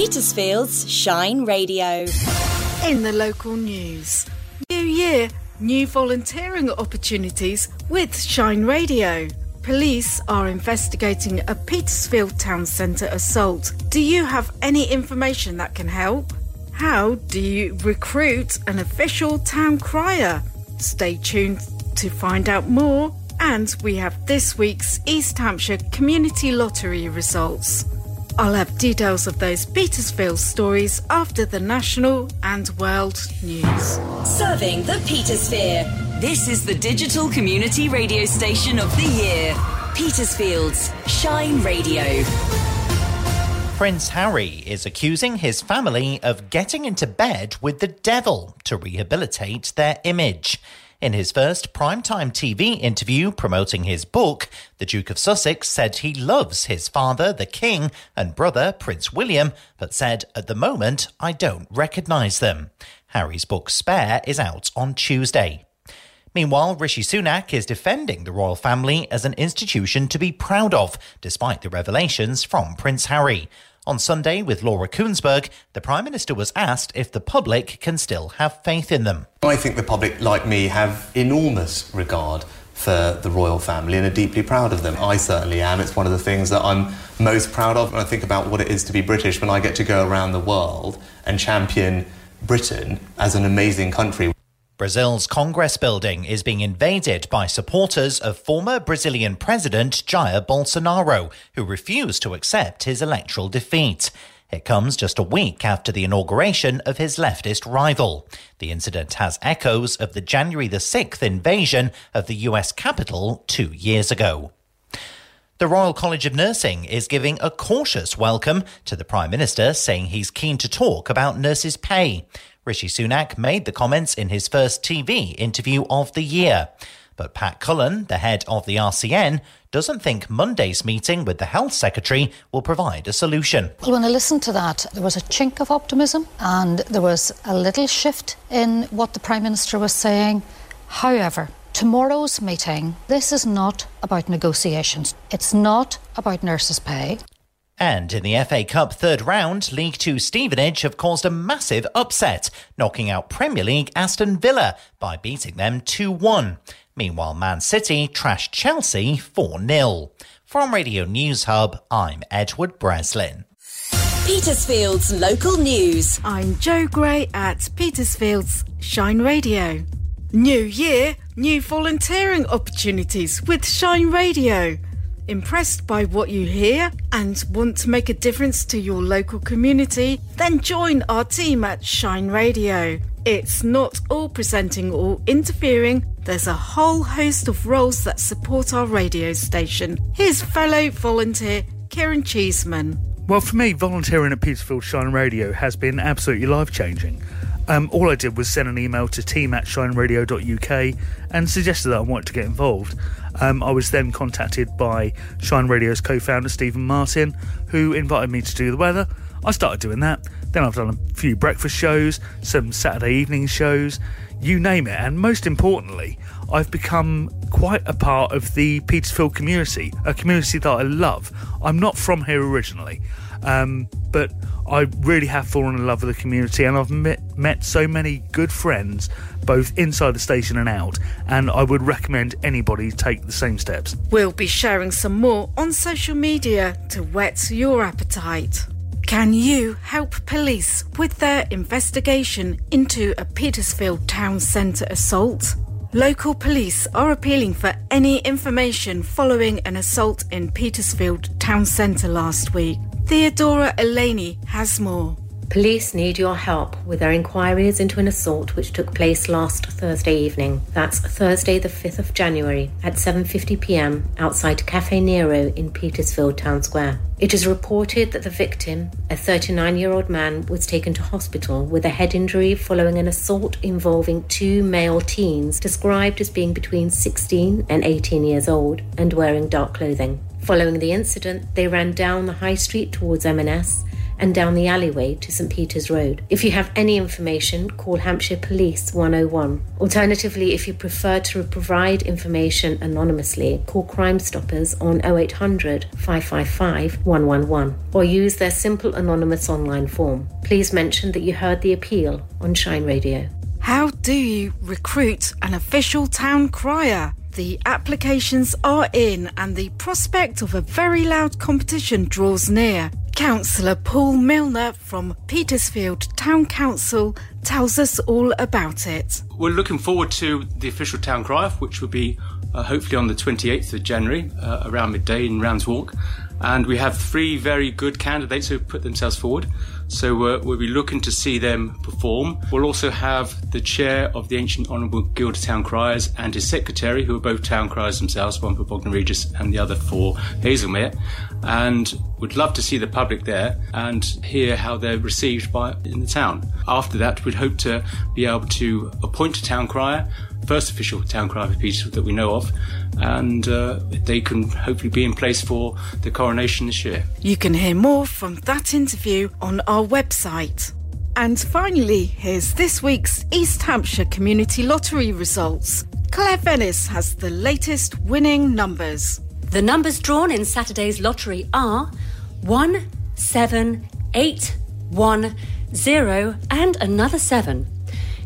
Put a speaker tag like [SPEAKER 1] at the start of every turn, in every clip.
[SPEAKER 1] Petersfield's Shine Radio.
[SPEAKER 2] In the local news, New Year, new volunteering opportunities with Shine Radio. Police are investigating a Petersfield Town Centre assault. Do you have any information that can help? How do you recruit an official town crier? Stay tuned to find out more. And we have this week's East Hampshire Community Lottery results. I'll have details of those Petersfield stories after the national and world news.
[SPEAKER 1] Serving the Petersphere.
[SPEAKER 3] This is the digital community radio station of the year. Petersfield's Shine Radio.
[SPEAKER 4] Prince Harry is accusing his family of getting into bed with the devil to rehabilitate their image. In his first primetime TV interview promoting his book, the Duke of Sussex said he loves his father, the King, and brother, Prince William, but said, at the moment, I don't recognise them. Harry's book Spare is out on Tuesday. Meanwhile, Rishi Sunak is defending the royal family as an institution to be proud of, despite the revelations from Prince Harry. On Sunday, with Laura Kuenssberg, the Prime Minister was asked if the public can still have faith in them.
[SPEAKER 5] I think the public, like me, have enormous regard for the royal family and are deeply proud of them. I certainly am. It's one of the things that I'm most proud of when I think about what it is to be British when I get to go around the world and champion Britain as an amazing country.
[SPEAKER 4] Brazil's Congress building is being invaded by supporters of former Brazilian President Jair Bolsonaro, who refused to accept his electoral defeat. It comes just a week after the inauguration of his leftist rival. The incident has echoes of the January the 6th invasion of the US Capitol two years ago. The Royal College of Nursing is giving a cautious welcome to the Prime Minister, saying he's keen to talk about nurses' pay. Rishi Sunak made the comments in his first TV interview of the year. But Pat Cullen, the head of the RCN, doesn't think Monday's meeting with the Health Secretary will provide a solution.
[SPEAKER 6] Well, when I listened to that, there was a chink of optimism and there was a little shift in what the Prime Minister was saying. However, tomorrow's meeting, this is not about negotiations. It's not about nurses' pay.
[SPEAKER 4] And in the FA Cup third round, League Two Stevenage have caused a massive upset, knocking out Premier League Aston Villa by beating them 2 1. Meanwhile, Man City trashed Chelsea 4 0. From Radio News Hub, I'm Edward Breslin.
[SPEAKER 1] Petersfield's local news.
[SPEAKER 2] I'm Joe Gray at Petersfield's Shine Radio. New year, new volunteering opportunities with Shine Radio. Impressed by what you hear and want to make a difference to your local community? Then join our team at Shine Radio. It's not all presenting or interfering, there's a whole host of roles that support our radio station. Here's fellow volunteer Kieran Cheeseman.
[SPEAKER 7] Well, for me, volunteering at Petersfield Shine Radio has been absolutely life changing. Um, all I did was send an email to team at shineradio.uk and suggested that I wanted to get involved. Um, I was then contacted by Shine Radio's co founder, Stephen Martin, who invited me to do the weather. I started doing that. Then I've done a few breakfast shows, some Saturday evening shows, you name it. And most importantly, I've become quite a part of the Petersfield community, a community that I love. I'm not from here originally, um, but I really have fallen in love with the community and I've met, met so many good friends both inside the station and out, and I would recommend anybody take the same steps.
[SPEAKER 2] We'll be sharing some more on social media to whet your appetite. Can you help police with their investigation into a Petersfield town centre assault? Local police are appealing for any information following an assault in Petersfield town centre last week. Theodora Eleni has more.
[SPEAKER 8] Police need your help with their inquiries into an assault which took place last Thursday evening. That's Thursday the 5th of January at 7:50 p.m. outside Caffè Nero in Petersfield Town Square. It is reported that the victim, a 39-year-old man, was taken to hospital with a head injury following an assault involving two male teens described as being between 16 and 18 years old and wearing dark clothing. Following the incident, they ran down the high street towards M&S and down the alleyway to St Peter's Road. If you have any information, call Hampshire Police 101. Alternatively, if you prefer to provide information anonymously, call Crime Stoppers on 0800 555 111 or use their simple anonymous online form. Please mention that you heard the appeal on Shine Radio.
[SPEAKER 2] How do you recruit an official town crier? The applications are in and the prospect of a very loud competition draws near. Councillor Paul Milner from Petersfield Town Council tells us all about it.
[SPEAKER 9] We're looking forward to the official town crier, which will be uh, hopefully on the 28th of January uh, around midday in Rams Walk. And we have three very good candidates who put themselves forward. So uh, we'll be looking to see them perform. We'll also have the chair of the Ancient Honourable Guild of Town Criers and his secretary, who are both town criers themselves, one for Bognor Regis and the other for Haslemere. And we'd love to see the public there and hear how they're received by in the town. After that, we'd hope to be able to appoint a town crier first official town crier for Petersfield that we know of, and uh, they can hopefully be in place for the coronation this year.
[SPEAKER 2] You can hear more from that interview on our website. And finally, here's this week's East Hampshire Community Lottery results. Claire Venice has the latest winning numbers.
[SPEAKER 10] The numbers drawn in Saturday's lottery are 1, 7, 8, 1, 0, and another 7.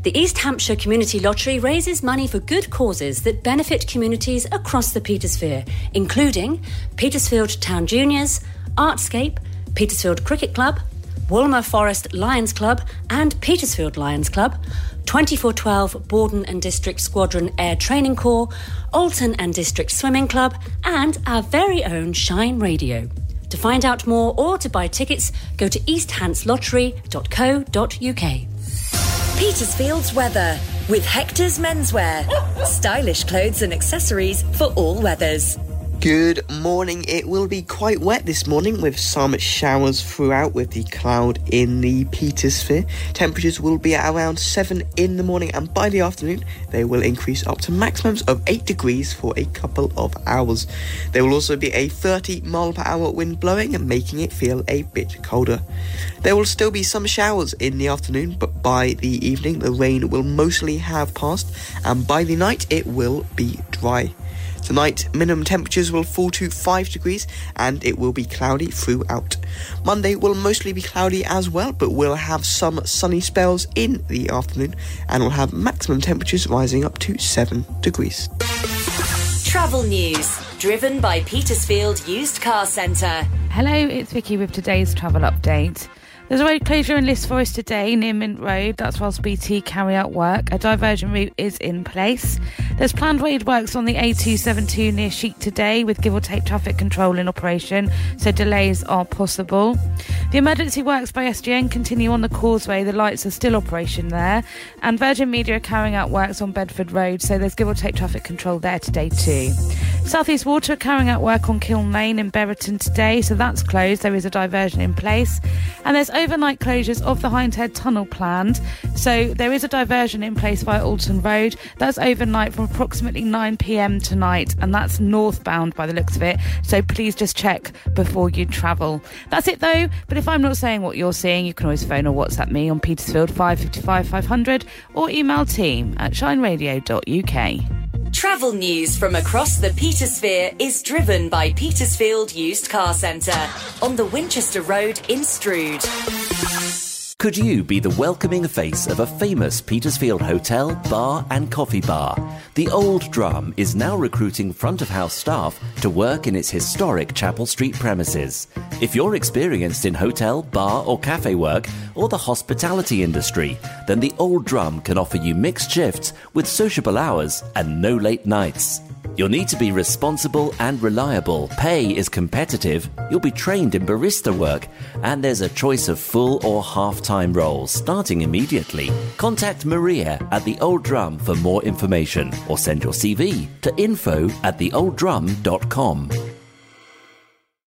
[SPEAKER 10] The East Hampshire Community Lottery raises money for good causes that benefit communities across the Petersphere, including Petersfield Town Juniors, Artscape, Petersfield Cricket Club, Woolmer Forest Lions Club, and Petersfield Lions Club, 2412 Bordon and District Squadron Air Training Corps, Alton and District Swimming Club, and our very own Shine Radio. To find out more or to buy tickets, go to easthantlottery.co.uk.
[SPEAKER 1] Petersfield's weather with Hector's Menswear. Stylish clothes and accessories for all weathers.
[SPEAKER 11] Good morning. It will be quite wet this morning with some showers throughout with the cloud in the Petersphere. Temperatures will be at around 7 in the morning and by the afternoon they will increase up to maximums of 8 degrees for a couple of hours. There will also be a 30 mile per hour wind blowing and making it feel a bit colder. There will still be some showers in the afternoon but by the evening the rain will mostly have passed and by the night it will be dry. Tonight, minimum temperatures will fall to 5 degrees and it will be cloudy throughout. Monday will mostly be cloudy as well, but we'll have some sunny spells in the afternoon and we'll have maximum temperatures rising up to 7 degrees.
[SPEAKER 1] Travel news driven by Petersfield Used Car Centre.
[SPEAKER 12] Hello, it's Vicky with today's travel update. There's a road closure in Liss Forest today near Mint Road. That's whilst BT carry out work. A diversion route is in place. There's planned road works on the A272 near Sheet today with give or take traffic control in operation, so delays are possible. The emergency works by SGN continue on the causeway. The lights are still operation there. And Virgin Media are carrying out works on Bedford Road, so there's give or take traffic control there today too. Southeast Water carrying out work on Kiln Lane in Buriton today, so that's closed. There is a diversion in place. And there's overnight closures of the Hindhead Tunnel planned. So there is a diversion in place via Alton Road. That's overnight from approximately 9 pm tonight, and that's northbound by the looks of it. So please just check before you travel. That's it though. But if I'm not saying what you're seeing, you can always phone or WhatsApp me on Petersfield 555 500 or email team at shineradio.uk.
[SPEAKER 1] Travel news from across the Petersphere is driven by Petersfield Used Car Centre on the Winchester Road in Stroud.
[SPEAKER 13] Could you be the welcoming face of a famous Petersfield hotel, bar, and coffee bar? The Old Drum is now recruiting front of house staff to work in its historic Chapel Street premises. If you're experienced in hotel, bar, or cafe work, or the hospitality industry, then the Old Drum can offer you mixed shifts with sociable hours and no late nights. You'll need to be responsible and reliable. Pay is competitive. You'll be trained in barista work. And there's a choice of full or half time roles starting immediately. Contact Maria at The Old Drum for more information or send your CV to info at theolddrum.com.